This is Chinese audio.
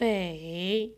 北。